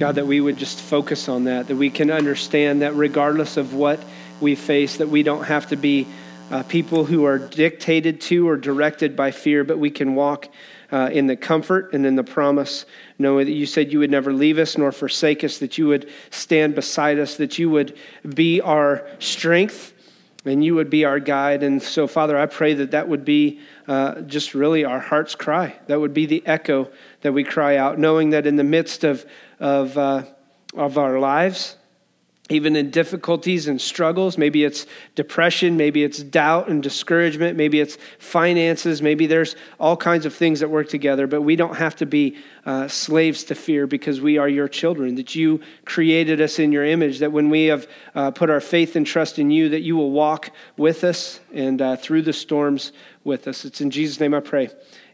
God, that we would just focus on that, that we can understand that regardless of what we face, that we don't have to be uh, people who are dictated to or directed by fear, but we can walk uh, in the comfort and in the promise, knowing that you said you would never leave us nor forsake us, that you would stand beside us, that you would be our strength and you would be our guide. And so, Father, I pray that that would be uh, just really our heart's cry. That would be the echo that we cry out, knowing that in the midst of, of, uh, of our lives, even in difficulties and struggles. Maybe it's depression, maybe it's doubt and discouragement, maybe it's finances, maybe there's all kinds of things that work together, but we don't have to be uh, slaves to fear because we are your children, that you created us in your image, that when we have uh, put our faith and trust in you, that you will walk with us and uh, through the storms with us. It's in Jesus' name I pray.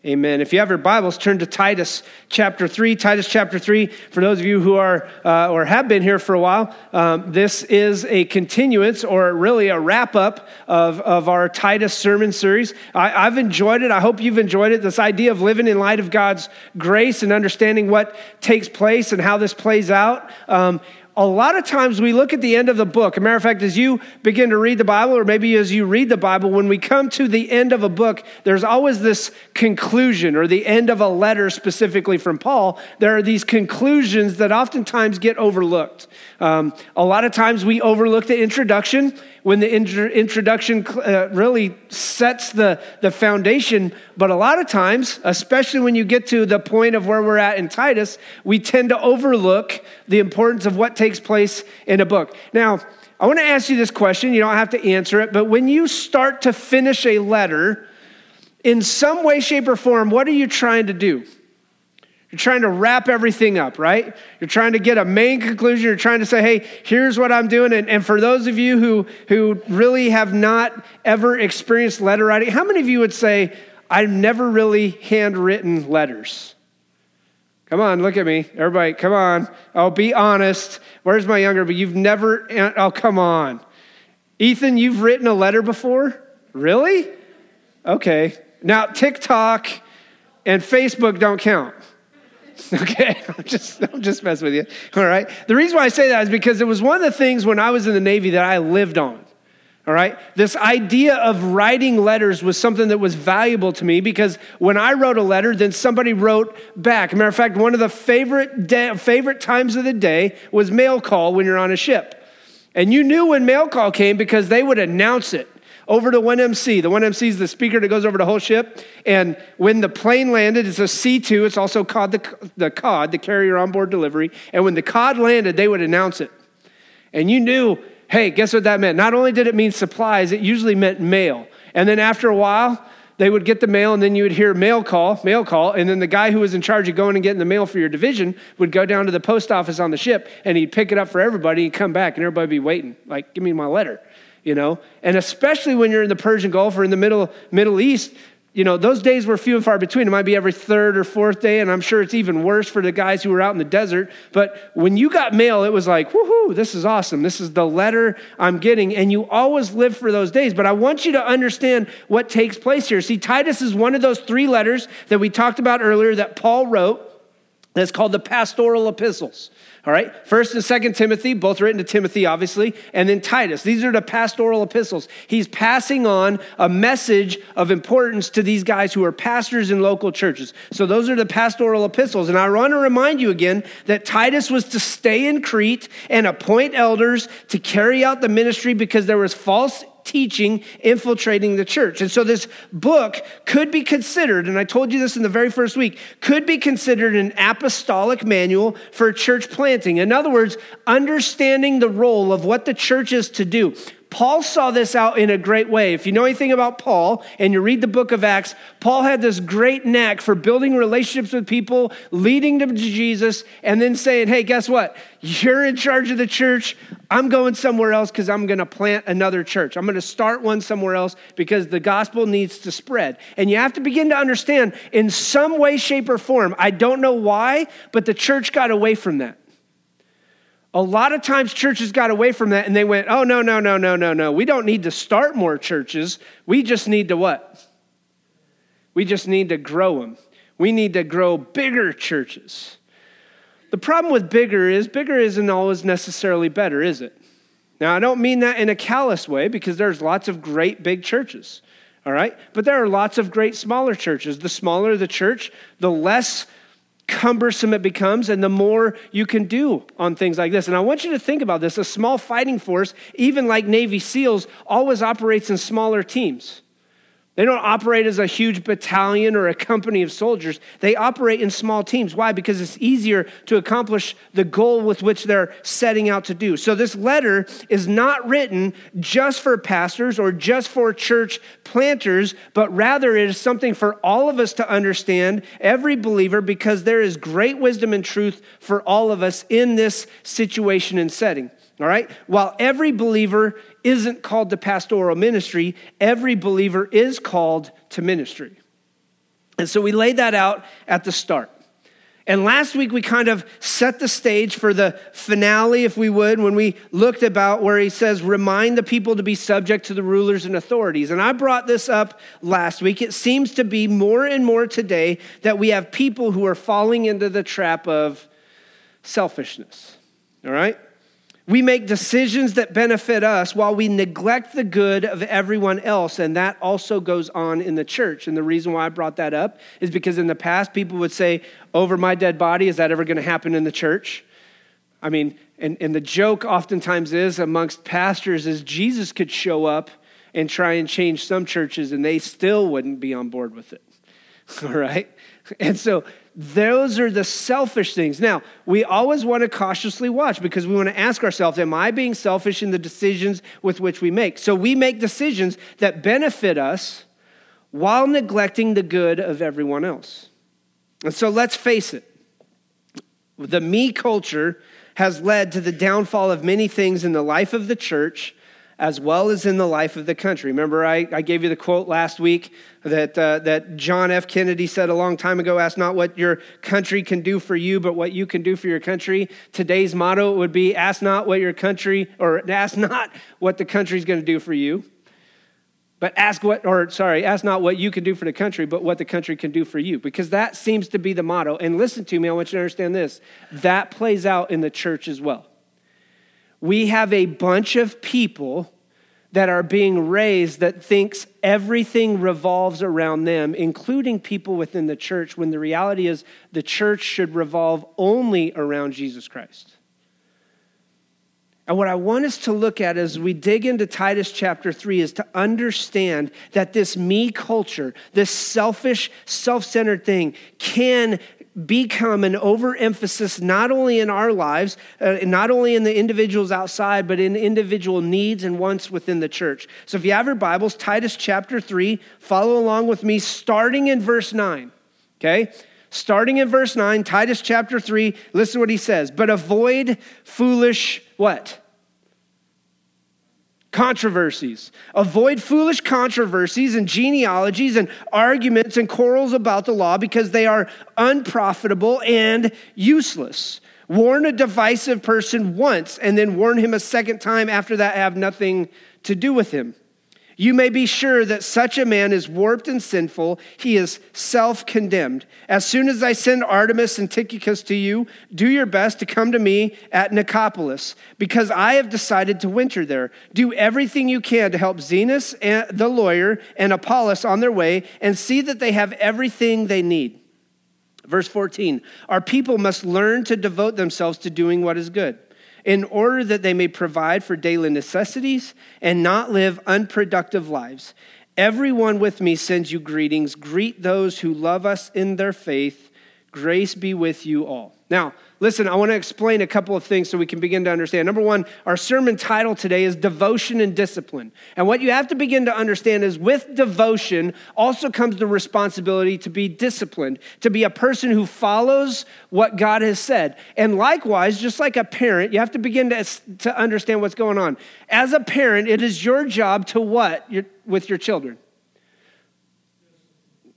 Amen. If you have your Bibles, turn to Titus chapter 3. Titus chapter 3, for those of you who are uh, or have been here for a while, um, this is a continuance or really a wrap up of, of our Titus sermon series. I, have enjoyed it. I hope you've enjoyed it. This idea of living in light of God's grace and understanding what takes place and how this plays out. Um, a lot of times we look at the end of the book. As a matter of fact, as you begin to read the Bible, or maybe as you read the Bible, when we come to the end of a book, there's always this conclusion, or the end of a letter specifically from Paul. There are these conclusions that oftentimes get overlooked. Um, a lot of times we overlook the introduction when the introduction uh, really sets the, the foundation. But a lot of times, especially when you get to the point of where we're at in Titus, we tend to overlook the importance of what takes place in a book. Now, I want to ask you this question. You don't have to answer it, but when you start to finish a letter, in some way, shape, or form, what are you trying to do? You're trying to wrap everything up, right? You're trying to get a main conclusion. You're trying to say, hey, here's what I'm doing. And, and for those of you who, who really have not ever experienced letter writing, how many of you would say, I've never really handwritten letters? Come on, look at me. Everybody, come on. I'll be honest. Where's my younger? But you've never, oh, come on. Ethan, you've written a letter before? Really? Okay. Now, TikTok and Facebook don't count. Okay, I'm just, I'm just messing with you. All right. The reason why I say that is because it was one of the things when I was in the Navy that I lived on. All right. This idea of writing letters was something that was valuable to me because when I wrote a letter, then somebody wrote back. matter of fact, one of the favorite, day, favorite times of the day was mail call when you're on a ship. And you knew when mail call came because they would announce it over to 1MC. The 1MC is the speaker that goes over the whole ship. And when the plane landed, it's a C2. It's also called the, the COD, the carrier onboard delivery. And when the COD landed, they would announce it. And you knew, hey, guess what that meant? Not only did it mean supplies, it usually meant mail. And then after a while, they would get the mail, and then you would hear mail call, mail call, and then the guy who was in charge of going and getting the mail for your division would go down to the post office on the ship, and he'd pick it up for everybody, and come back, and everybody would be waiting, like, give me my letter you know? And especially when you're in the Persian Gulf or in the Middle, Middle East, you know, those days were few and far between. It might be every third or fourth day, and I'm sure it's even worse for the guys who were out in the desert. But when you got mail, it was like, woohoo, this is awesome. This is the letter I'm getting. And you always live for those days. But I want you to understand what takes place here. See, Titus is one of those three letters that we talked about earlier that Paul wrote that's called the pastoral epistles. All right, first and second Timothy, both written to Timothy, obviously, and then Titus. These are the pastoral epistles. He's passing on a message of importance to these guys who are pastors in local churches. So those are the pastoral epistles. And I want to remind you again that Titus was to stay in Crete and appoint elders to carry out the ministry because there was false teaching infiltrating the church. And so this book could be considered, and I told you this in the very first week, could be considered an apostolic manual for church planting. In other words, understanding the role of what the church is to do. Paul saw this out in a great way. If you know anything about Paul and you read the book of Acts, Paul had this great knack for building relationships with people, leading them to Jesus, and then saying, hey, guess what? You're in charge of the church. I'm going somewhere else because I'm going to plant another church. I'm going to start one somewhere else because the gospel needs to spread. And you have to begin to understand in some way, shape, or form, I don't know why, but the church got away from that. A lot of times churches got away from that and they went, oh, no, no, no, no, no, no. We don't need to start more churches. We just need to what? We just need to grow them. We need to grow bigger churches. The problem with bigger is bigger isn't always necessarily better, is it? Now, I don't mean that in a callous way because there's lots of great big churches, all right? But there are lots of great smaller churches. The smaller the church, the less cumbersome it becomes and the more you can do on things like this. And I want you to think about this. A small fighting force, even like Navy SEALs, always operates in smaller teams. They don't operate as a huge battalion or a company of soldiers. They operate in small teams. Why? Because it's easier to accomplish the goal with which they're setting out to do. So, this letter is not written just for pastors or just for church planters, but rather it is something for all of us to understand, every believer, because there is great wisdom and truth for all of us in this situation and setting. All right? While every believer isn't called to pastoral ministry, every believer is called to ministry. And so we laid that out at the start. And last week we kind of set the stage for the finale, if we would, when we looked about where he says, remind the people to be subject to the rulers and authorities. And I brought this up last week. It seems to be more and more today that we have people who are falling into the trap of selfishness. All right? We make decisions that benefit us while we neglect the good of everyone else. And that also goes on in the church. And the reason why I brought that up is because in the past, people would say, Over my dead body, is that ever going to happen in the church? I mean, and, and the joke oftentimes is amongst pastors is Jesus could show up and try and change some churches and they still wouldn't be on board with it. All right? And so those are the selfish things. Now, we always want to cautiously watch because we want to ask ourselves, am I being selfish in the decisions with which we make? So we make decisions that benefit us while neglecting the good of everyone else. And so let's face it the me culture has led to the downfall of many things in the life of the church as well as in the life of the country. Remember, I, I gave you the quote last week that, uh, that John F. Kennedy said a long time ago ask not what your country can do for you, but what you can do for your country. Today's motto would be ask not what your country, or ask not what the country's going to do for you, but ask what, or sorry, ask not what you can do for the country, but what the country can do for you, because that seems to be the motto. And listen to me, I want you to understand this that plays out in the church as well we have a bunch of people that are being raised that thinks everything revolves around them including people within the church when the reality is the church should revolve only around Jesus Christ. And what I want us to look at as we dig into Titus chapter 3 is to understand that this me culture, this selfish, self centered thing, can become an overemphasis not only in our lives, uh, not only in the individuals outside, but in individual needs and wants within the church. So if you have your Bibles, Titus chapter 3, follow along with me, starting in verse 9. Okay? Starting in verse 9, Titus chapter 3, listen to what he says. But avoid foolish what? Controversies. Avoid foolish controversies and genealogies and arguments and quarrels about the law because they are unprofitable and useless. Warn a divisive person once and then warn him a second time after that have nothing to do with him. You may be sure that such a man is warped and sinful. He is self condemned. As soon as I send Artemas and Tychicus to you, do your best to come to me at Nicopolis, because I have decided to winter there. Do everything you can to help Zenas, eh, the lawyer, and Apollos on their way, and see that they have everything they need. Verse 14 Our people must learn to devote themselves to doing what is good in order that they may provide for daily necessities and not live unproductive lives. Everyone with me sends you greetings. Greet those who love us in their faith. Grace be with you all. Now, listen, I want to explain a couple of things so we can begin to understand. Number one, our sermon title today is Devotion and Discipline. And what you have to begin to understand is with devotion also comes the responsibility to be disciplined, to be a person who follows what God has said. And likewise, just like a parent, you have to begin to, to understand what's going on. As a parent, it is your job to what with your children?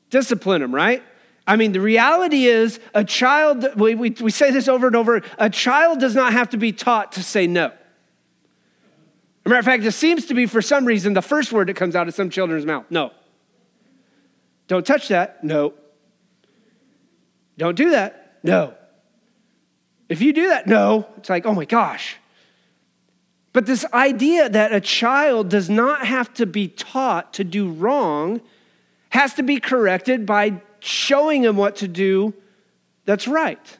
Discipline them, right? I mean, the reality is, a child, we, we, we say this over and over, a child does not have to be taught to say no. As matter of fact, it seems to be, for some reason, the first word that comes out of some children's mouth no. Don't touch that. No. Don't do that. No. If you do that, no. It's like, oh my gosh. But this idea that a child does not have to be taught to do wrong has to be corrected by showing him what to do that's right.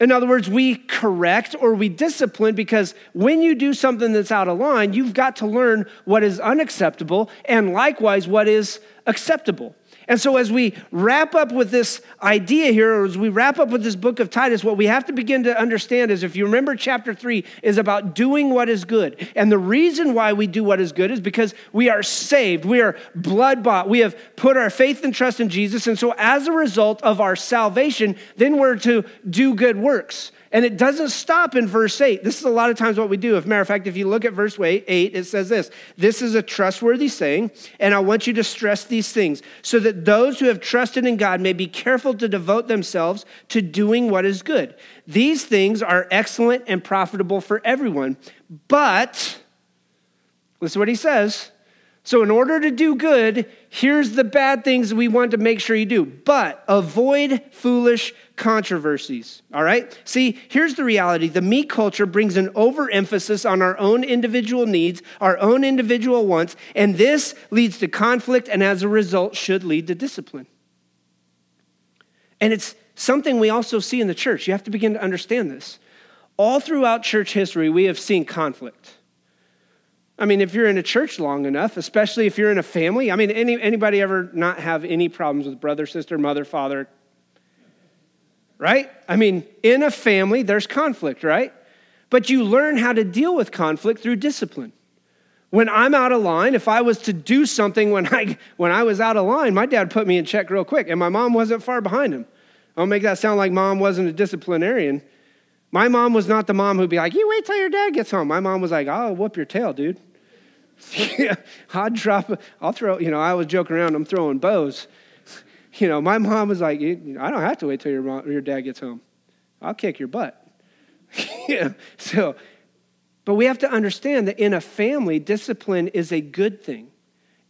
In other words, we correct or we discipline because when you do something that's out of line, you've got to learn what is unacceptable and likewise what is acceptable. And so, as we wrap up with this idea here, as we wrap up with this book of Titus, what we have to begin to understand is if you remember, chapter three is about doing what is good. And the reason why we do what is good is because we are saved, we are blood bought, we have put our faith and trust in Jesus. And so, as a result of our salvation, then we're to do good works. And it doesn't stop in verse 8. This is a lot of times what we do. As a matter of fact, if you look at verse 8, it says this This is a trustworthy saying, and I want you to stress these things so that those who have trusted in God may be careful to devote themselves to doing what is good. These things are excellent and profitable for everyone. But, listen to what he says so, in order to do good, here's the bad things we want to make sure you do. But avoid foolish controversies. All right? See, here's the reality the me culture brings an overemphasis on our own individual needs, our own individual wants, and this leads to conflict and as a result should lead to discipline. And it's something we also see in the church. You have to begin to understand this. All throughout church history, we have seen conflict. I mean, if you're in a church long enough, especially if you're in a family, I mean, any, anybody ever not have any problems with brother, sister, mother, father? Right? I mean, in a family, there's conflict, right? But you learn how to deal with conflict through discipline. When I'm out of line, if I was to do something when I, when I was out of line, my dad put me in check real quick, and my mom wasn't far behind him. I'll make that sound like mom wasn't a disciplinarian. My mom was not the mom who'd be like, you wait till your dad gets home. My mom was like, I'll whoop your tail, dude. Yeah, I'd drop, I'll throw, you know, I was joking around, I'm throwing bows. You know, my mom was like, I don't have to wait till your, mom, your dad gets home. I'll kick your butt. yeah, so, but we have to understand that in a family, discipline is a good thing.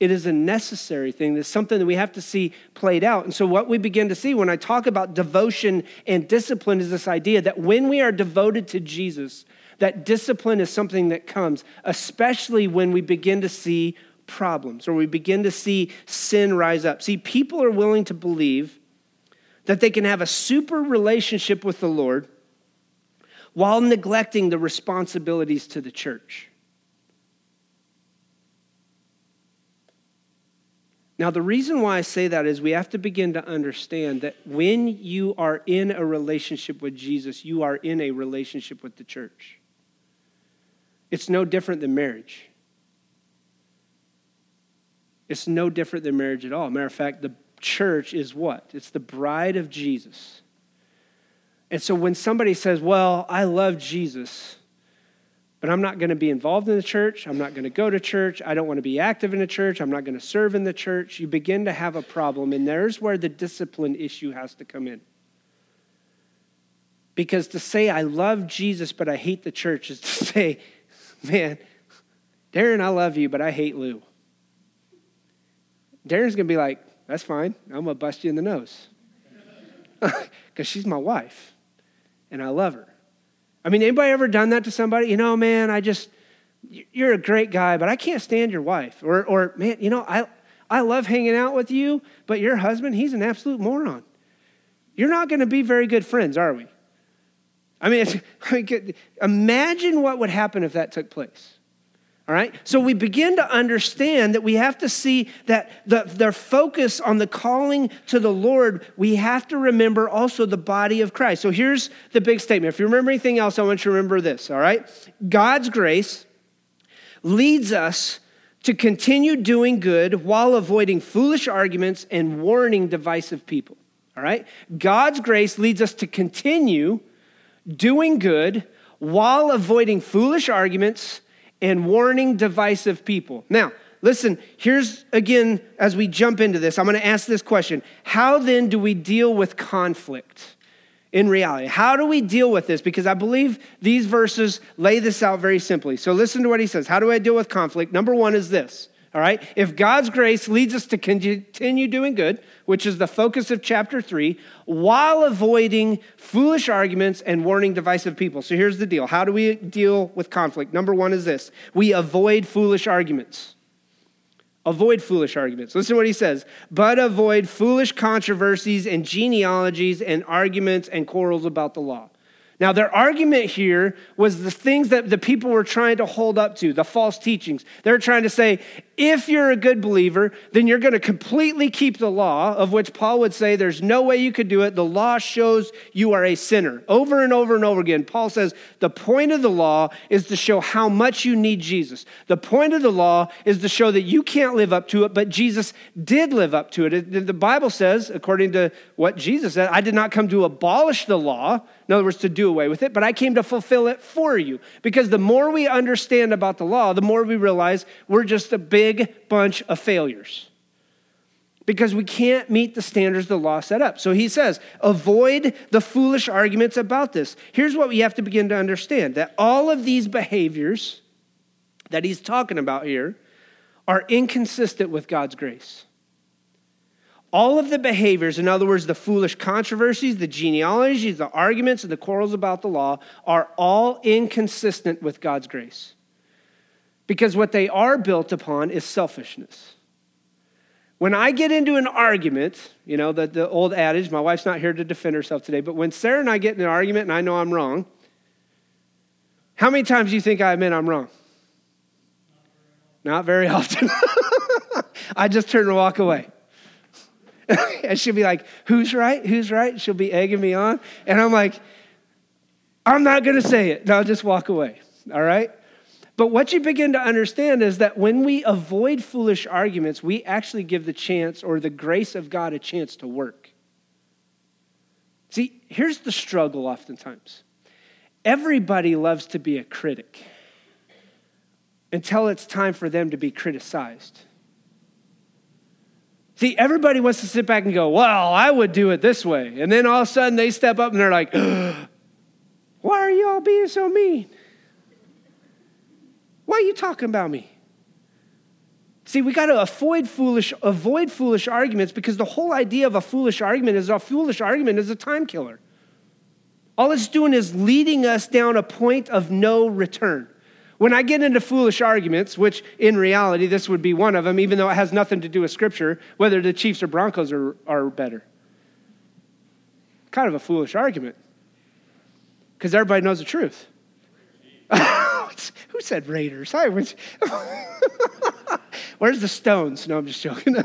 It is a necessary thing. It's something that we have to see played out. And so, what we begin to see when I talk about devotion and discipline is this idea that when we are devoted to Jesus, that discipline is something that comes, especially when we begin to see problems or we begin to see sin rise up. See, people are willing to believe that they can have a super relationship with the Lord while neglecting the responsibilities to the church. Now, the reason why I say that is we have to begin to understand that when you are in a relationship with Jesus, you are in a relationship with the church. It's no different than marriage. It's no different than marriage at all. Matter of fact, the church is what? It's the bride of Jesus. And so when somebody says, Well, I love Jesus, but I'm not going to be involved in the church, I'm not going to go to church, I don't want to be active in the church, I'm not going to serve in the church, you begin to have a problem. And there's where the discipline issue has to come in. Because to say, I love Jesus, but I hate the church is to say, man, Darren, I love you, but I hate Lou. Darren's going to be like, that's fine. I'm going to bust you in the nose. Because she's my wife, and I love her. I mean, anybody ever done that to somebody? You know, man, I just, you're a great guy, but I can't stand your wife. Or, or man, you know, I, I love hanging out with you, but your husband, he's an absolute moron. You're not going to be very good friends, are we? I mean, imagine what would happen if that took place. All right? So we begin to understand that we have to see that the, their focus on the calling to the Lord, we have to remember also the body of Christ. So here's the big statement. If you remember anything else, I want you to remember this, all right? God's grace leads us to continue doing good while avoiding foolish arguments and warning divisive people, all right? God's grace leads us to continue doing good while avoiding foolish arguments and warning divisive people. Now, listen, here's again, as we jump into this, I'm going to ask this question How then do we deal with conflict in reality? How do we deal with this? Because I believe these verses lay this out very simply. So listen to what he says. How do I deal with conflict? Number one is this. All right? If God's grace leads us to continue doing good, which is the focus of chapter three, while avoiding foolish arguments and warning divisive people. So here's the deal how do we deal with conflict? Number one is this we avoid foolish arguments. Avoid foolish arguments. Listen to what he says. But avoid foolish controversies and genealogies and arguments and quarrels about the law. Now, their argument here was the things that the people were trying to hold up to, the false teachings. They're trying to say, if you're a good believer, then you're going to completely keep the law, of which Paul would say there's no way you could do it. The law shows you are a sinner. Over and over and over again, Paul says the point of the law is to show how much you need Jesus. The point of the law is to show that you can't live up to it, but Jesus did live up to it. The Bible says, according to what Jesus said, I did not come to abolish the law in other words, to do away with it, but I came to fulfill it for you. Because the more we understand about the law, the more we realize we're just a big bunch of failures. Because we can't meet the standards the law set up. So he says, avoid the foolish arguments about this. Here's what we have to begin to understand that all of these behaviors that he's talking about here are inconsistent with God's grace. All of the behaviors, in other words, the foolish controversies, the genealogies, the arguments, and the quarrels about the law, are all inconsistent with God's grace. Because what they are built upon is selfishness. When I get into an argument, you know, the, the old adage, my wife's not here to defend herself today, but when Sarah and I get in an argument and I know I'm wrong, how many times do you think I admit I'm wrong? Not very often. I just turn and walk away. and she'll be like, Who's right? Who's right? She'll be egging me on. And I'm like, I'm not going to say it. I'll just walk away. All right? But what you begin to understand is that when we avoid foolish arguments, we actually give the chance or the grace of God a chance to work. See, here's the struggle oftentimes everybody loves to be a critic until it's time for them to be criticized. See, everybody wants to sit back and go, well, I would do it this way. And then all of a sudden they step up and they're like, why are you all being so mean? Why are you talking about me? See, we got to avoid foolish, avoid foolish arguments because the whole idea of a foolish argument is a foolish argument is a time killer. All it's doing is leading us down a point of no return. When I get into foolish arguments, which in reality this would be one of them, even though it has nothing to do with Scripture, whether the Chiefs or Broncos are, are better. Kind of a foolish argument because everybody knows the truth. Who said Raiders? I was. Where's the stones? No, I'm just joking.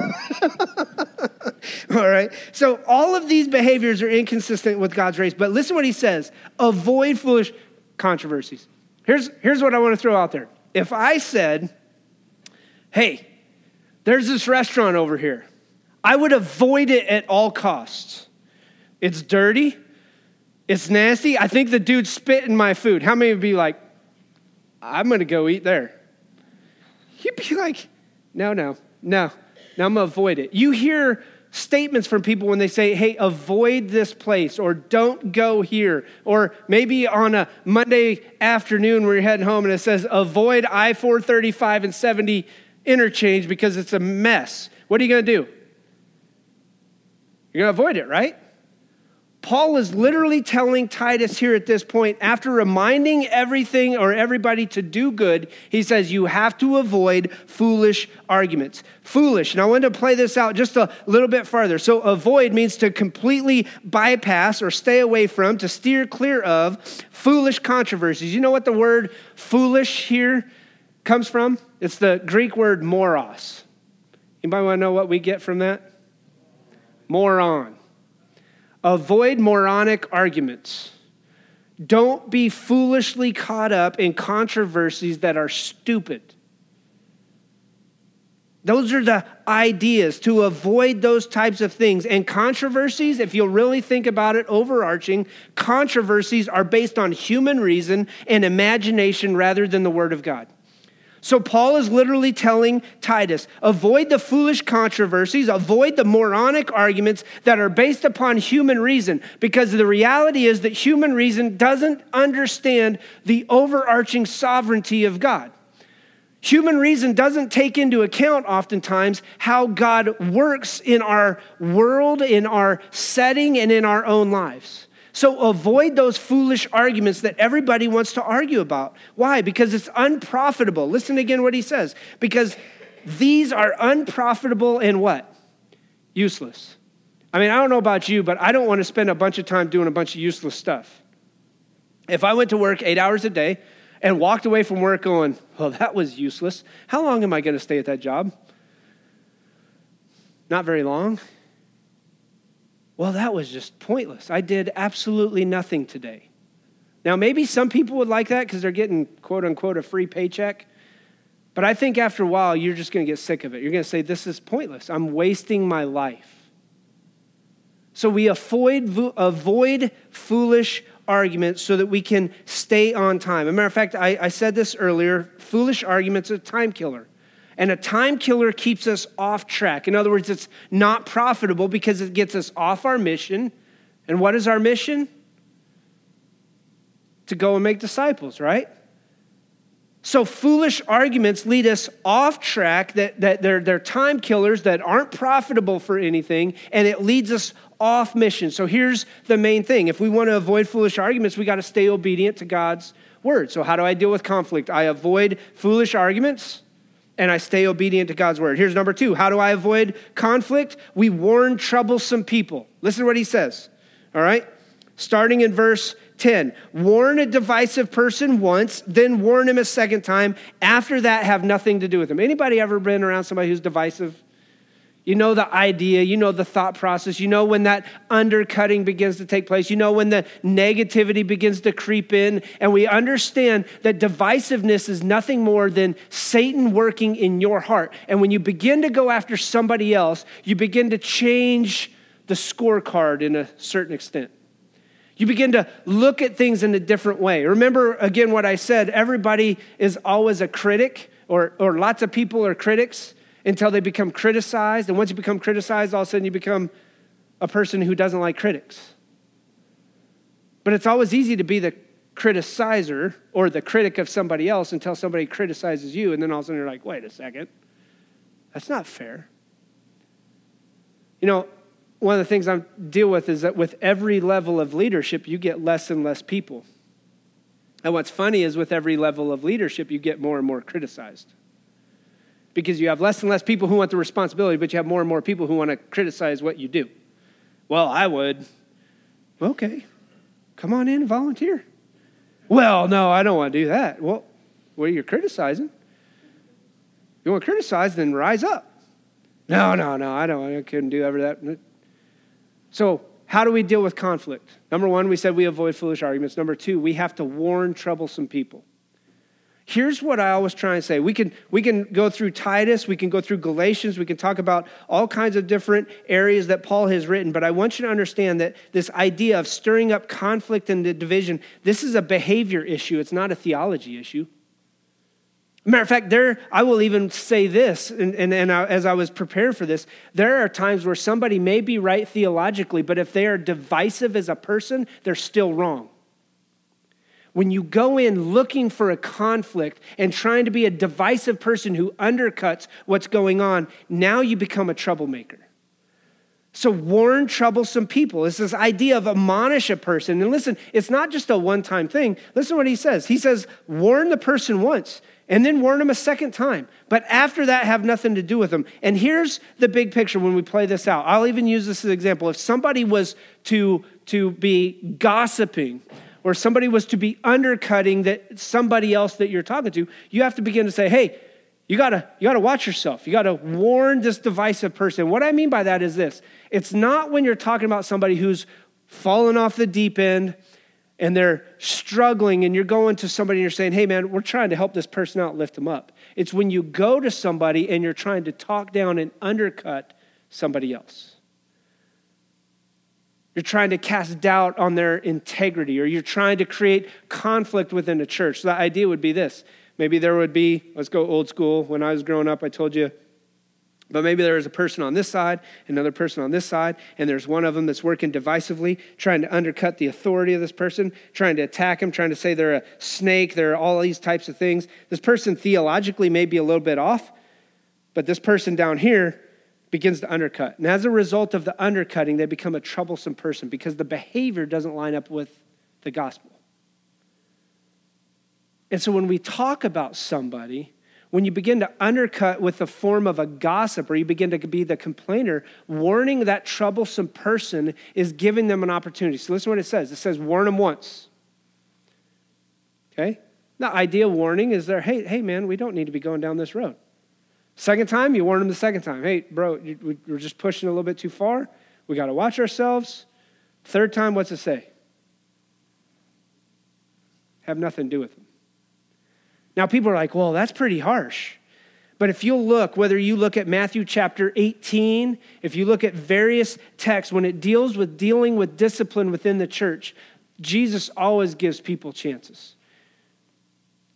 all right. So all of these behaviors are inconsistent with God's grace. But listen what he says avoid foolish controversies. Here's, here's what I want to throw out there. If I said, hey, there's this restaurant over here, I would avoid it at all costs. It's dirty, it's nasty. I think the dude spit in my food. How many would be like, I'm going to go eat there? You'd be like, no, no, no, no, I'm going to avoid it. You hear statements from people when they say, hey, avoid this place or don't go here. Or maybe on a Monday afternoon where you're heading home and it says, avoid I 435 and 70 interchange because it's a mess. What are you going to do? You're going to avoid it, right? Paul is literally telling Titus here at this point, after reminding everything or everybody to do good, he says, You have to avoid foolish arguments. Foolish. And I want to play this out just a little bit farther. So, avoid means to completely bypass or stay away from, to steer clear of foolish controversies. You know what the word foolish here comes from? It's the Greek word moros. Anybody want to know what we get from that? Moron. Avoid moronic arguments. Don't be foolishly caught up in controversies that are stupid. Those are the ideas to avoid those types of things. And controversies, if you'll really think about it, overarching, controversies are based on human reason and imagination rather than the Word of God. So, Paul is literally telling Titus avoid the foolish controversies, avoid the moronic arguments that are based upon human reason, because the reality is that human reason doesn't understand the overarching sovereignty of God. Human reason doesn't take into account oftentimes how God works in our world, in our setting, and in our own lives. So avoid those foolish arguments that everybody wants to argue about. Why? Because it's unprofitable. Listen again what he says. Because these are unprofitable and what? Useless. I mean, I don't know about you, but I don't want to spend a bunch of time doing a bunch of useless stuff. If I went to work eight hours a day, and walked away from work going, well, that was useless. How long am I going to stay at that job? Not very long. Well, that was just pointless. I did absolutely nothing today. Now, maybe some people would like that because they're getting, quote unquote, a free paycheck. But I think after a while, you're just going to get sick of it. You're going to say, This is pointless. I'm wasting my life. So we avoid, avoid foolish arguments so that we can stay on time. As a matter of fact, I, I said this earlier foolish arguments are time killer. And a time killer keeps us off track. In other words, it's not profitable because it gets us off our mission. And what is our mission? To go and make disciples, right? So, foolish arguments lead us off track, that, that they're, they're time killers that aren't profitable for anything, and it leads us off mission. So, here's the main thing if we want to avoid foolish arguments, we got to stay obedient to God's word. So, how do I deal with conflict? I avoid foolish arguments and I stay obedient to God's word. Here's number two how do I avoid conflict? We warn troublesome people. Listen to what he says, all right? Starting in verse 10 warn a divisive person once then warn him a second time after that have nothing to do with him anybody ever been around somebody who's divisive you know the idea, you know the thought process, you know when that undercutting begins to take place, you know when the negativity begins to creep in, and we understand that divisiveness is nothing more than Satan working in your heart. And when you begin to go after somebody else, you begin to change the scorecard in a certain extent. You begin to look at things in a different way. Remember, again, what I said everybody is always a critic, or, or lots of people are critics until they become criticized. And once you become criticized, all of a sudden you become a person who doesn't like critics. But it's always easy to be the criticizer or the critic of somebody else until somebody criticizes you, and then all of a sudden you're like, wait a second, that's not fair. You know, one of the things I deal with is that with every level of leadership, you get less and less people. And what's funny is with every level of leadership, you get more and more criticized. Because you have less and less people who want the responsibility, but you have more and more people who want to criticize what you do. Well, I would. Okay, come on in and volunteer. Well, no, I don't want to do that. Well, well, you're criticizing. You want to criticize, then rise up. No, no, no, I don't. I couldn't do ever that. So, how do we deal with conflict? Number one, we said we avoid foolish arguments. Number two, we have to warn troublesome people. Here's what I always try and say. We can, we can go through Titus, we can go through Galatians, we can talk about all kinds of different areas that Paul has written, but I want you to understand that this idea of stirring up conflict and division, this is a behavior issue, it's not a theology issue. Matter of fact, there, I will even say this, and, and, and I, as I was prepared for this, there are times where somebody may be right theologically, but if they are divisive as a person, they're still wrong. When you go in looking for a conflict and trying to be a divisive person who undercuts what's going on, now you become a troublemaker. So warn troublesome people. It's this idea of admonish a person. And listen, it's not just a one time thing. Listen what he says. He says, warn the person once and then warn them a second time. But after that, have nothing to do with them. And here's the big picture when we play this out. I'll even use this as an example. If somebody was to, to be gossiping, or somebody was to be undercutting that somebody else that you're talking to, you have to begin to say, hey, you gotta, you gotta watch yourself. You gotta warn this divisive person. What I mean by that is this it's not when you're talking about somebody who's fallen off the deep end and they're struggling and you're going to somebody and you're saying, hey man, we're trying to help this person out, lift them up. It's when you go to somebody and you're trying to talk down and undercut somebody else. You're trying to cast doubt on their integrity, or you're trying to create conflict within a church. So the idea would be this maybe there would be, let's go old school. When I was growing up, I told you But maybe there is a person on this side, another person on this side, and there's one of them that's working divisively, trying to undercut the authority of this person, trying to attack him, trying to say they're a snake, they're all these types of things. This person theologically may be a little bit off, but this person down here begins to undercut. And as a result of the undercutting, they become a troublesome person because the behavior doesn't line up with the gospel. And so when we talk about somebody, when you begin to undercut with the form of a gossip or you begin to be the complainer, warning that troublesome person is giving them an opportunity. So listen to what it says it says, warn them once. Okay? The ideal warning is there, hey, hey, man, we don't need to be going down this road. Second time, you warn them the second time. Hey, bro, we're just pushing a little bit too far. We got to watch ourselves. Third time, what's it say? Have nothing to do with them. Now, people are like, well, that's pretty harsh. But if you'll look, whether you look at Matthew chapter 18, if you look at various texts, when it deals with dealing with discipline within the church, Jesus always gives people chances.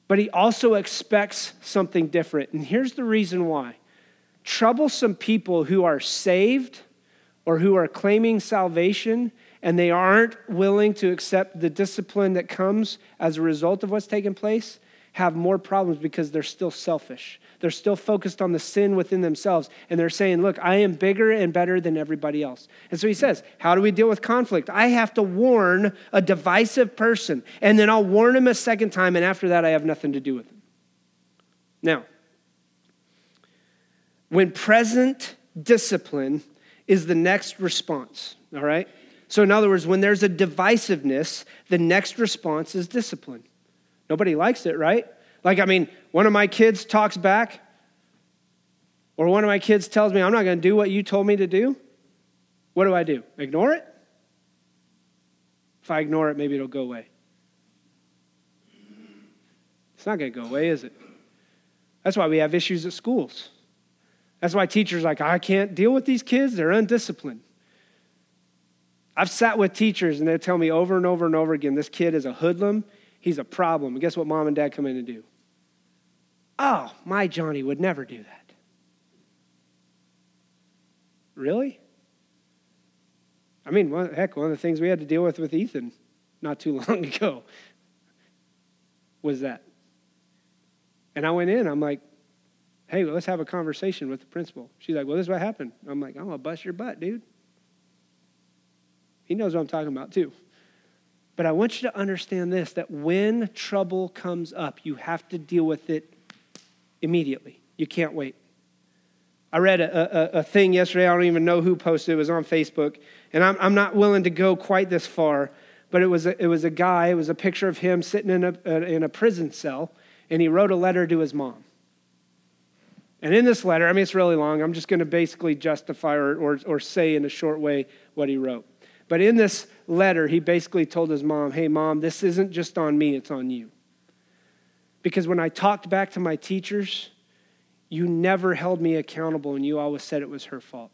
But he also expects something different. And here's the reason why troublesome people who are saved or who are claiming salvation and they aren't willing to accept the discipline that comes as a result of what's taken place have more problems because they're still selfish. They're still focused on the sin within themselves. And they're saying, Look, I am bigger and better than everybody else. And so he says, How do we deal with conflict? I have to warn a divisive person, and then I'll warn him a second time, and after that, I have nothing to do with him. Now, when present discipline is the next response, all right? So, in other words, when there's a divisiveness, the next response is discipline. Nobody likes it, right? Like, I mean, one of my kids talks back, or one of my kids tells me, I'm not going to do what you told me to do. What do I do? Ignore it? If I ignore it, maybe it'll go away. It's not going to go away, is it? That's why we have issues at schools. That's why teachers like, I can't deal with these kids, they're undisciplined. I've sat with teachers and they tell me over and over and over again, this kid is a hoodlum He's a problem. And guess what mom and dad come in and do? Oh, my Johnny would never do that. Really? I mean, heck, one of the things we had to deal with with Ethan not too long ago was that. And I went in, I'm like, hey, well, let's have a conversation with the principal. She's like, well, this is what happened. I'm like, I'm going to bust your butt, dude. He knows what I'm talking about, too. But I want you to understand this that when trouble comes up, you have to deal with it immediately. You can't wait. I read a, a, a, thing yesterday. I don't even know who posted it. Was on Facebook. And I'm, I'm not willing to go quite this far, but it was, a, it was a guy, it was a picture of him sitting in a, uh, in a prison cell, and he wrote a letter to his mom. And in this letter, I mean, it's really long. I'm just going to basically justify or, or, or say in a short way what he wrote. But in this letter, he basically told his mom, Hey, mom, this isn't just on me, it's on you. Because when I talked back to my teachers, you never held me accountable and you always said it was her fault.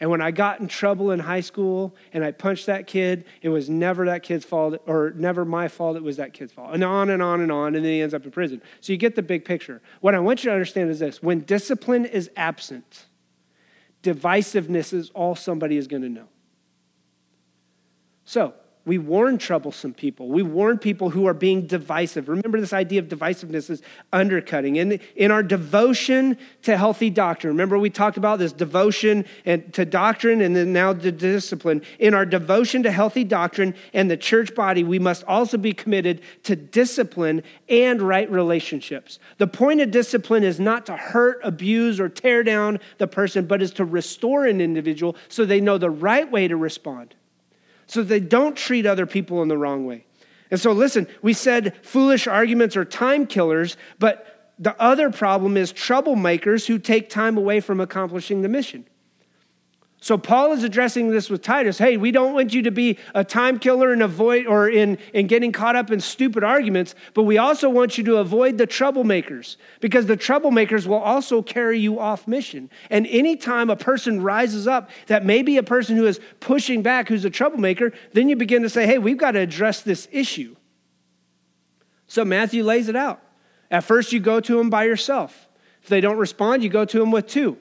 And when I got in trouble in high school and I punched that kid, it was never that kid's fault or never my fault, it was that kid's fault. And on and on and on, and then he ends up in prison. So you get the big picture. What I want you to understand is this when discipline is absent, divisiveness is all somebody is going to know. So, we warn troublesome people. We warn people who are being divisive. Remember, this idea of divisiveness is undercutting. In, in our devotion to healthy doctrine, remember we talked about this devotion and to doctrine and then now to discipline. In our devotion to healthy doctrine and the church body, we must also be committed to discipline and right relationships. The point of discipline is not to hurt, abuse, or tear down the person, but is to restore an individual so they know the right way to respond so they don't treat other people in the wrong way. And so, listen, we said foolish arguments are time killers, but the other problem is troublemakers who take time away from accomplishing the mission. So Paul is addressing this with Titus. Hey, we don't want you to be a time killer and avoid or in, in getting caught up in stupid arguments, but we also want you to avoid the troublemakers because the troublemakers will also carry you off mission. And anytime a person rises up that may be a person who is pushing back, who's a troublemaker, then you begin to say, hey, we've got to address this issue. So Matthew lays it out. At first, you go to them by yourself. If they don't respond, you go to them with two.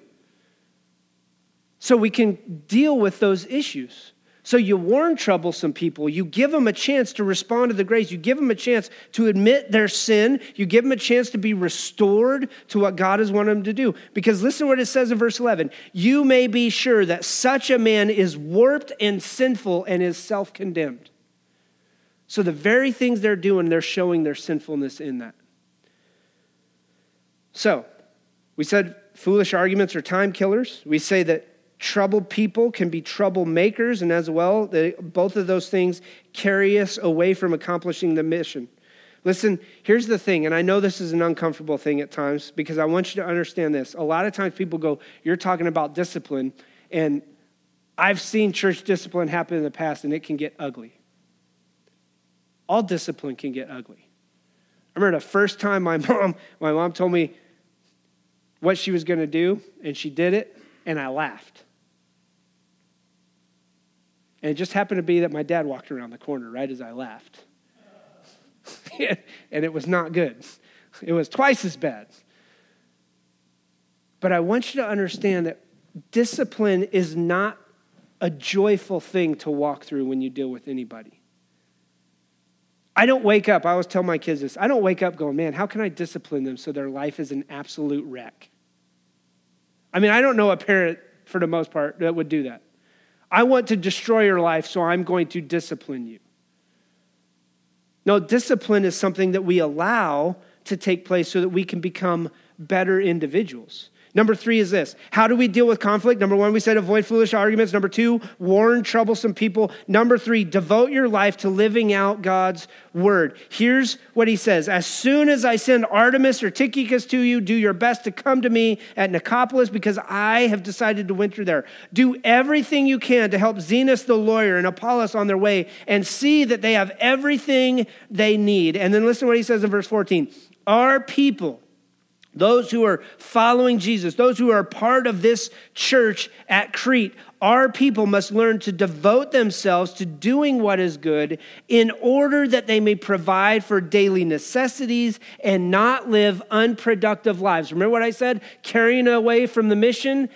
So we can deal with those issues. So you warn troublesome people. You give them a chance to respond to the grace. You give them a chance to admit their sin. You give them a chance to be restored to what God has wanted them to do. Because listen to what it says in verse 11. You may be sure that such a man is warped and sinful and is self condemned. So the very things they're doing, they're showing their sinfulness in that. So we said foolish arguments are time killers. We say that troubled people can be troublemakers, and as well, they, both of those things carry us away from accomplishing the mission. Listen, here's the thing, and I know this is an uncomfortable thing at times because I want you to understand this. A lot of times people go, You're talking about discipline, and I've seen church discipline happen in the past, and it can get ugly. All discipline can get ugly. I remember the first time my mom, my mom told me what she was going to do, and she did it, and I laughed. And it just happened to be that my dad walked around the corner right as I left. and it was not good. It was twice as bad. But I want you to understand that discipline is not a joyful thing to walk through when you deal with anybody. I don't wake up, I always tell my kids this, I don't wake up going, man, how can I discipline them so their life is an absolute wreck? I mean, I don't know a parent, for the most part, that would do that. I want to destroy your life, so I'm going to discipline you. No, discipline is something that we allow to take place so that we can become better individuals. Number three is this How do we deal with conflict? Number one, we said avoid foolish arguments. Number two, warn troublesome people. Number three, devote your life to living out God's word. Here's what he says As soon as I send Artemas or Tychicus to you, do your best to come to me at Nicopolis because I have decided to winter there. Do everything you can to help Zenas the lawyer and Apollos on their way and see that they have everything they need. And then listen to what he says in verse 14. Our people, those who are following Jesus, those who are part of this church at Crete, our people must learn to devote themselves to doing what is good in order that they may provide for daily necessities and not live unproductive lives. Remember what I said? Carrying away from the mission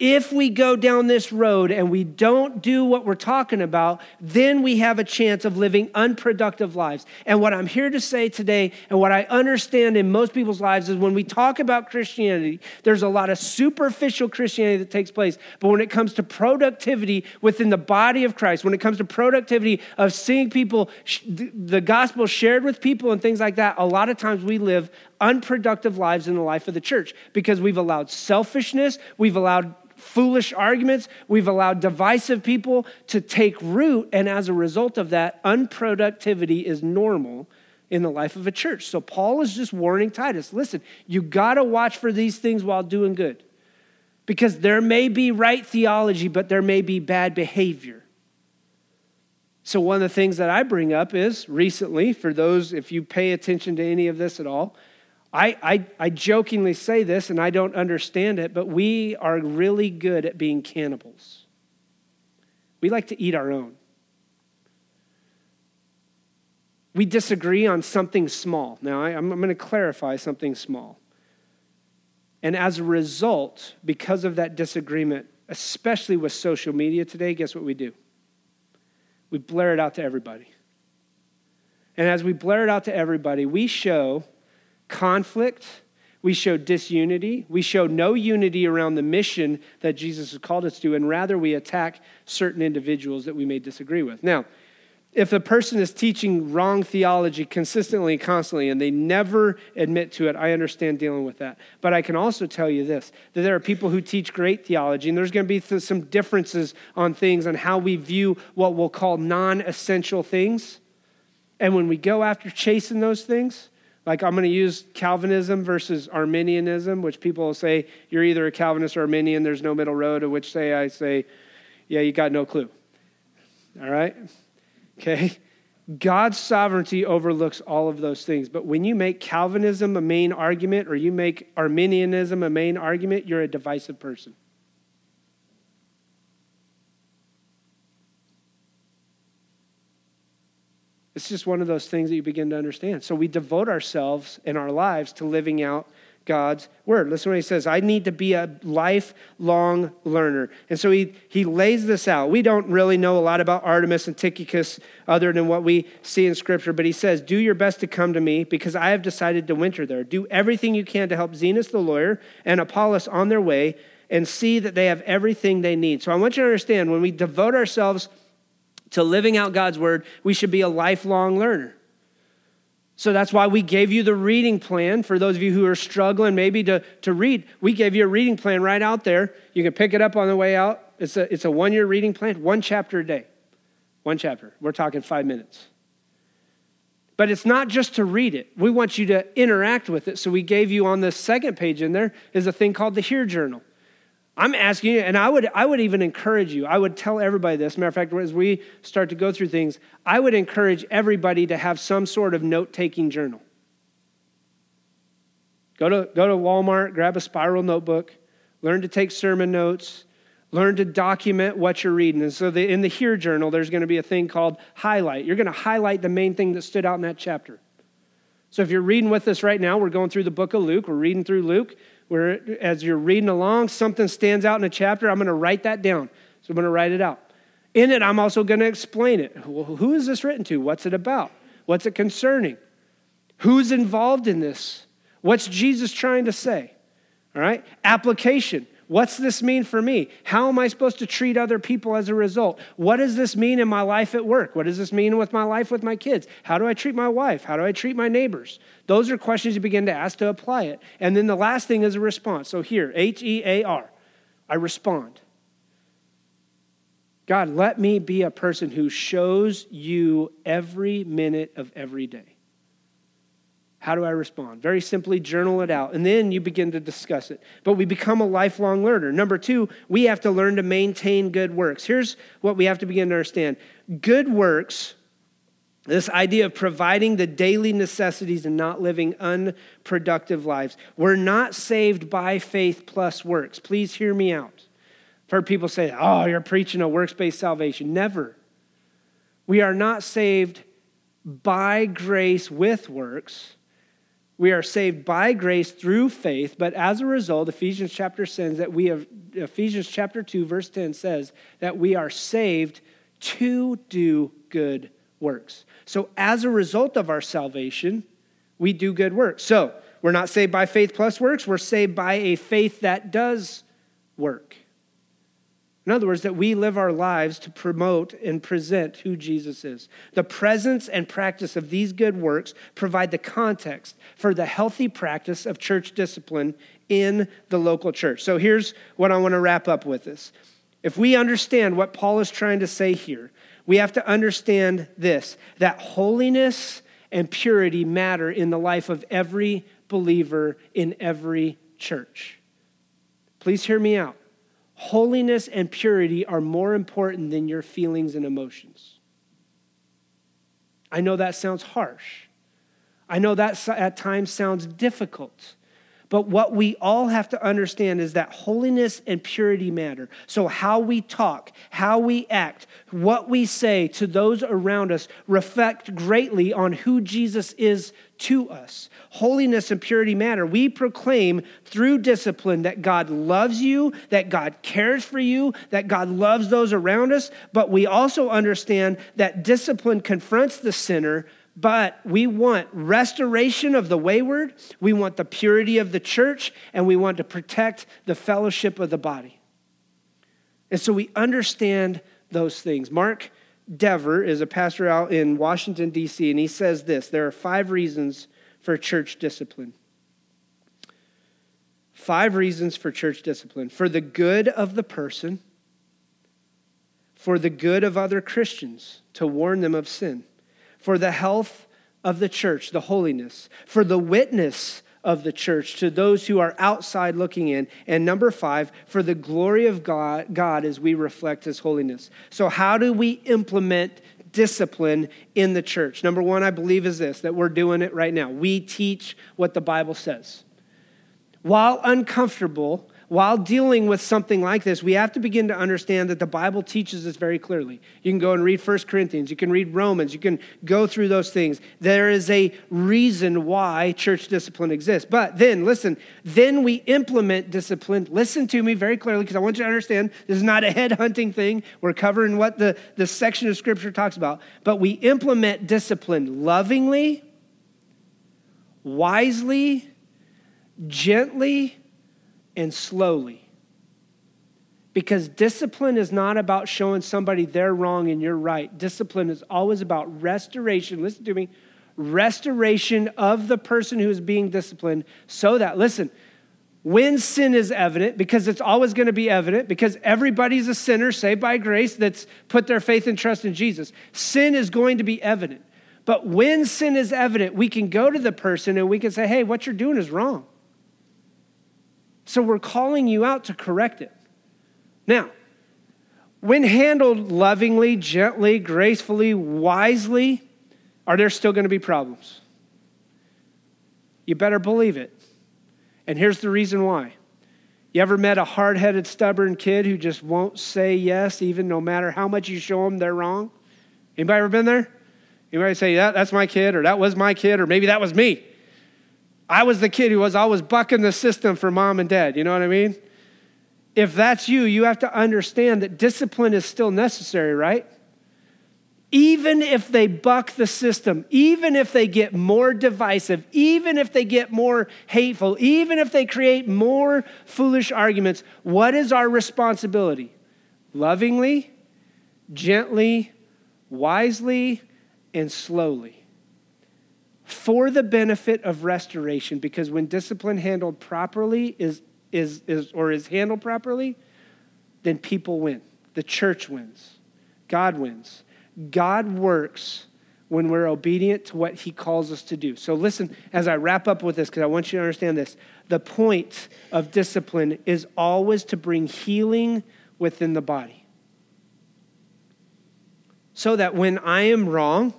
if we go down this road and we don't do what we're talking about, then we have a chance of living unproductive lives. And what I'm here to say today, and what I understand in most people's lives, is when we talk about Christianity, there's a lot of superficial Christianity that takes place. But when it comes to productivity within the body of Christ, when it comes to productivity of seeing people, the gospel shared with people and things like that, a lot of times we live unproductive lives in the life of the church because we've allowed selfishness, we've allowed foolish arguments. We've allowed divisive people to take root. And as a result of that, unproductivity is normal in the life of a church. So Paul is just warning Titus listen, you got to watch for these things while doing good. Because there may be right theology, but there may be bad behavior. So, one of the things that I bring up is recently, for those, if you pay attention to any of this at all, I, I, I jokingly say this and I don't understand it, but we are really good at being cannibals. We like to eat our own. We disagree on something small. Now, I, I'm, I'm going to clarify something small. And as a result, because of that disagreement, especially with social media today, guess what we do? We blare it out to everybody. And as we blare it out to everybody, we show conflict. We show disunity. We show no unity around the mission that Jesus has called us to, and rather we attack certain individuals that we may disagree with. Now, if a person is teaching wrong theology consistently and constantly and they never admit to it, I understand dealing with that. But I can also tell you this that there are people who teach great theology, and there's going to be some differences on things on how we view what we'll call non essential things. And when we go after chasing those things, like I'm going to use Calvinism versus Arminianism, which people will say you're either a Calvinist or Arminian. There's no middle road. to which say I say, yeah, you got no clue. All right, okay. God's sovereignty overlooks all of those things. But when you make Calvinism a main argument or you make Arminianism a main argument, you're a divisive person. It's just one of those things that you begin to understand. So we devote ourselves in our lives to living out God's word. Listen what he says. I need to be a lifelong learner. And so he, he lays this out. We don't really know a lot about Artemas and Tychicus other than what we see in Scripture, but he says, Do your best to come to me because I have decided to winter there. Do everything you can to help Zenas the lawyer and Apollos on their way and see that they have everything they need. So I want you to understand when we devote ourselves to living out God's word, we should be a lifelong learner. So that's why we gave you the reading plan for those of you who are struggling maybe to, to read. We gave you a reading plan right out there. You can pick it up on the way out. It's a, it's a one year reading plan, one chapter a day. One chapter. We're talking five minutes. But it's not just to read it, we want you to interact with it. So we gave you on the second page in there is a thing called the Hear Journal. I'm asking you, and I would, I would even encourage you, I would tell everybody this. Matter of fact, as we start to go through things, I would encourage everybody to have some sort of note taking journal. Go to, go to Walmart, grab a spiral notebook, learn to take sermon notes, learn to document what you're reading. And so the, in the Hear Journal, there's going to be a thing called highlight. You're going to highlight the main thing that stood out in that chapter. So if you're reading with us right now, we're going through the book of Luke, we're reading through Luke where as you're reading along, something stands out in a chapter, I'm going to write that down. So I'm going to write it out. In it, I'm also going to explain it. Who is this written to? What's it about? What's it concerning? Who's involved in this? What's Jesus trying to say? All right? Application. What's this mean for me? How am I supposed to treat other people as a result? What does this mean in my life at work? What does this mean with my life with my kids? How do I treat my wife? How do I treat my neighbors? Those are questions you begin to ask to apply it. And then the last thing is a response. So here, H E A R, I respond. God, let me be a person who shows you every minute of every day. How do I respond? Very simply, journal it out, and then you begin to discuss it. But we become a lifelong learner. Number two, we have to learn to maintain good works. Here's what we have to begin to understand good works, this idea of providing the daily necessities and not living unproductive lives. We're not saved by faith plus works. Please hear me out. I've heard people say, oh, you're preaching a works based salvation. Never. We are not saved by grace with works we are saved by grace through faith, but as a result, Ephesians chapter says that we have Ephesians chapter 2 verse 10 says that we are saved to do good works. So as a result of our salvation, we do good works. So, we're not saved by faith plus works, we're saved by a faith that does work. In other words, that we live our lives to promote and present who Jesus is. The presence and practice of these good works provide the context for the healthy practice of church discipline in the local church. So here's what I want to wrap up with this. If we understand what Paul is trying to say here, we have to understand this that holiness and purity matter in the life of every believer in every church. Please hear me out holiness and purity are more important than your feelings and emotions. I know that sounds harsh. I know that at times sounds difficult. But what we all have to understand is that holiness and purity matter. So, how we talk, how we act, what we say to those around us reflect greatly on who Jesus is to us. Holiness and purity matter. We proclaim through discipline that God loves you, that God cares for you, that God loves those around us. But we also understand that discipline confronts the sinner but we want restoration of the wayward, we want the purity of the church, and we want to protect the fellowship of the body. And so we understand those things. Mark Dever is a pastor out in Washington, D.C., and he says this there are five reasons for church discipline. Five reasons for church discipline for the good of the person, for the good of other Christians, to warn them of sin for the health of the church, the holiness, for the witness of the church to those who are outside looking in. And number five, for the glory of God, God as we reflect his holiness. So, how do we implement discipline in the church? Number one, I believe, is this that we're doing it right now. We teach what the Bible says. While uncomfortable, while dealing with something like this, we have to begin to understand that the Bible teaches us very clearly. You can go and read 1 Corinthians, you can read Romans, you can go through those things. There is a reason why church discipline exists. But then, listen, then we implement discipline. Listen to me very clearly because I want you to understand this is not a head-hunting thing. We're covering what the, the section of Scripture talks about. But we implement discipline lovingly, wisely, gently, and slowly. Because discipline is not about showing somebody they're wrong and you're right. Discipline is always about restoration. Listen to me restoration of the person who is being disciplined so that, listen, when sin is evident, because it's always going to be evident, because everybody's a sinner saved by grace that's put their faith and trust in Jesus, sin is going to be evident. But when sin is evident, we can go to the person and we can say, hey, what you're doing is wrong. So we're calling you out to correct it. Now, when handled lovingly, gently, gracefully, wisely, are there still going to be problems? You better believe it. And here's the reason why. You ever met a hard headed, stubborn kid who just won't say yes, even no matter how much you show them they're wrong? Anybody ever been there? Anybody say, yeah, that's my kid, or that was my kid, or maybe that was me? I was the kid who was always bucking the system for mom and dad. You know what I mean? If that's you, you have to understand that discipline is still necessary, right? Even if they buck the system, even if they get more divisive, even if they get more hateful, even if they create more foolish arguments, what is our responsibility? Lovingly, gently, wisely, and slowly for the benefit of restoration because when discipline handled properly is, is, is or is handled properly then people win. The church wins. God wins. God works when we're obedient to what he calls us to do. So listen as i wrap up with this because i want you to understand this the point of discipline is always to bring healing within the body. So that when i am wrong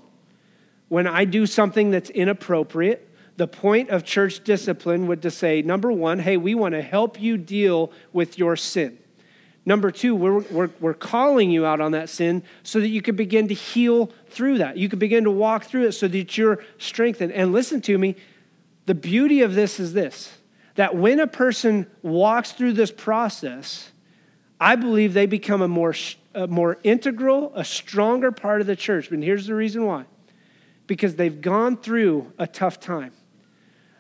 when I do something that's inappropriate, the point of church discipline would to say, number one, hey, we want to help you deal with your sin. Number two, we're, we're, we're calling you out on that sin so that you can begin to heal through that. You can begin to walk through it so that you're strengthened. And listen to me, the beauty of this is this that when a person walks through this process, I believe they become a more, a more integral, a stronger part of the church. And here's the reason why because they've gone through a tough time.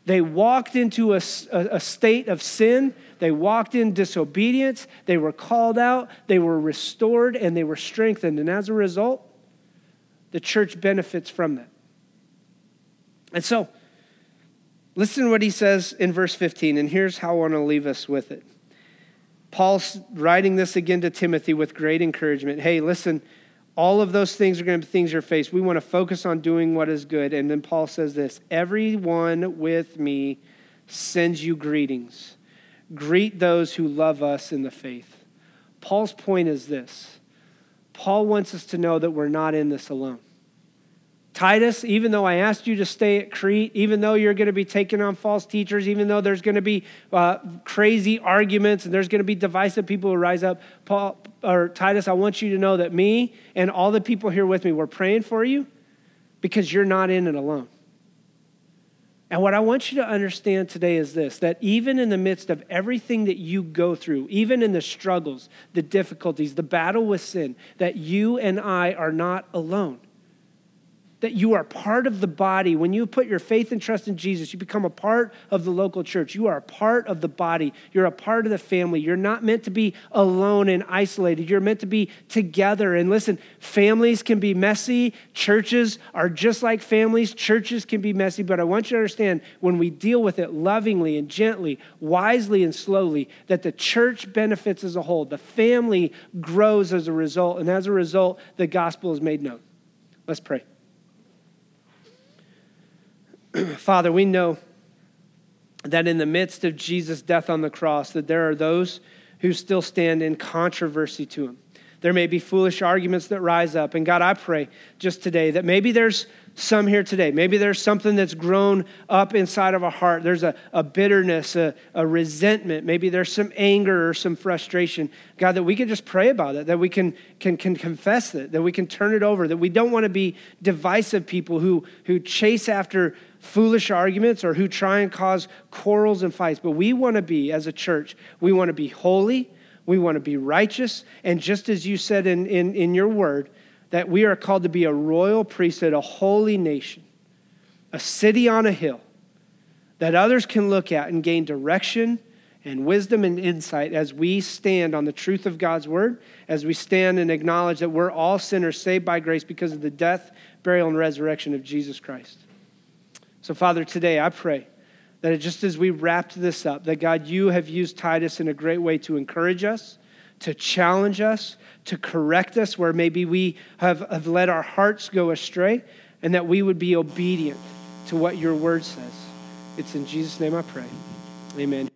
They walked into a, a, state of sin. They walked in disobedience. They were called out. They were restored and they were strengthened. And as a result, the church benefits from that. And so, listen to what he says in verse 15. And here's how I want to leave us with it. Paul's writing this again to Timothy with great encouragement. Hey, listen all of those things are going to be things you're faced. We want to focus on doing what is good. And then Paul says this Everyone with me sends you greetings. Greet those who love us in the faith. Paul's point is this Paul wants us to know that we're not in this alone. Titus, even though I asked you to stay at Crete, even though you're going to be taking on false teachers, even though there's going to be uh, crazy arguments and there's going to be divisive people who rise up, Paul or Titus, I want you to know that me and all the people here with me, we're praying for you because you're not in it alone. And what I want you to understand today is this that even in the midst of everything that you go through, even in the struggles, the difficulties, the battle with sin, that you and I are not alone that you are part of the body. When you put your faith and trust in Jesus, you become a part of the local church. You are a part of the body. You're a part of the family. You're not meant to be alone and isolated. You're meant to be together. And listen, families can be messy. Churches are just like families. Churches can be messy. But I want you to understand when we deal with it lovingly and gently, wisely and slowly, that the church benefits as a whole. The family grows as a result. And as a result, the gospel is made known. Let's pray. Father, we know that in the midst of Jesus' death on the cross, that there are those who still stand in controversy to him there may be foolish arguments that rise up. And God, I pray just today that maybe there's some here today. Maybe there's something that's grown up inside of a heart. There's a, a bitterness, a, a resentment. Maybe there's some anger or some frustration. God, that we can just pray about it, that we can, can, can confess it, that we can turn it over, that we don't want to be divisive people who, who chase after foolish arguments or who try and cause quarrels and fights. But we want to be, as a church, we want to be holy, we want to be righteous. And just as you said in, in, in your word, that we are called to be a royal priesthood, a holy nation, a city on a hill that others can look at and gain direction and wisdom and insight as we stand on the truth of God's word, as we stand and acknowledge that we're all sinners saved by grace because of the death, burial, and resurrection of Jesus Christ. So, Father, today I pray that just as we wrapped this up, that God, you have used Titus in a great way to encourage us, to challenge us, to correct us where maybe we have, have let our hearts go astray, and that we would be obedient to what your word says. It's in Jesus' name I pray. Amen.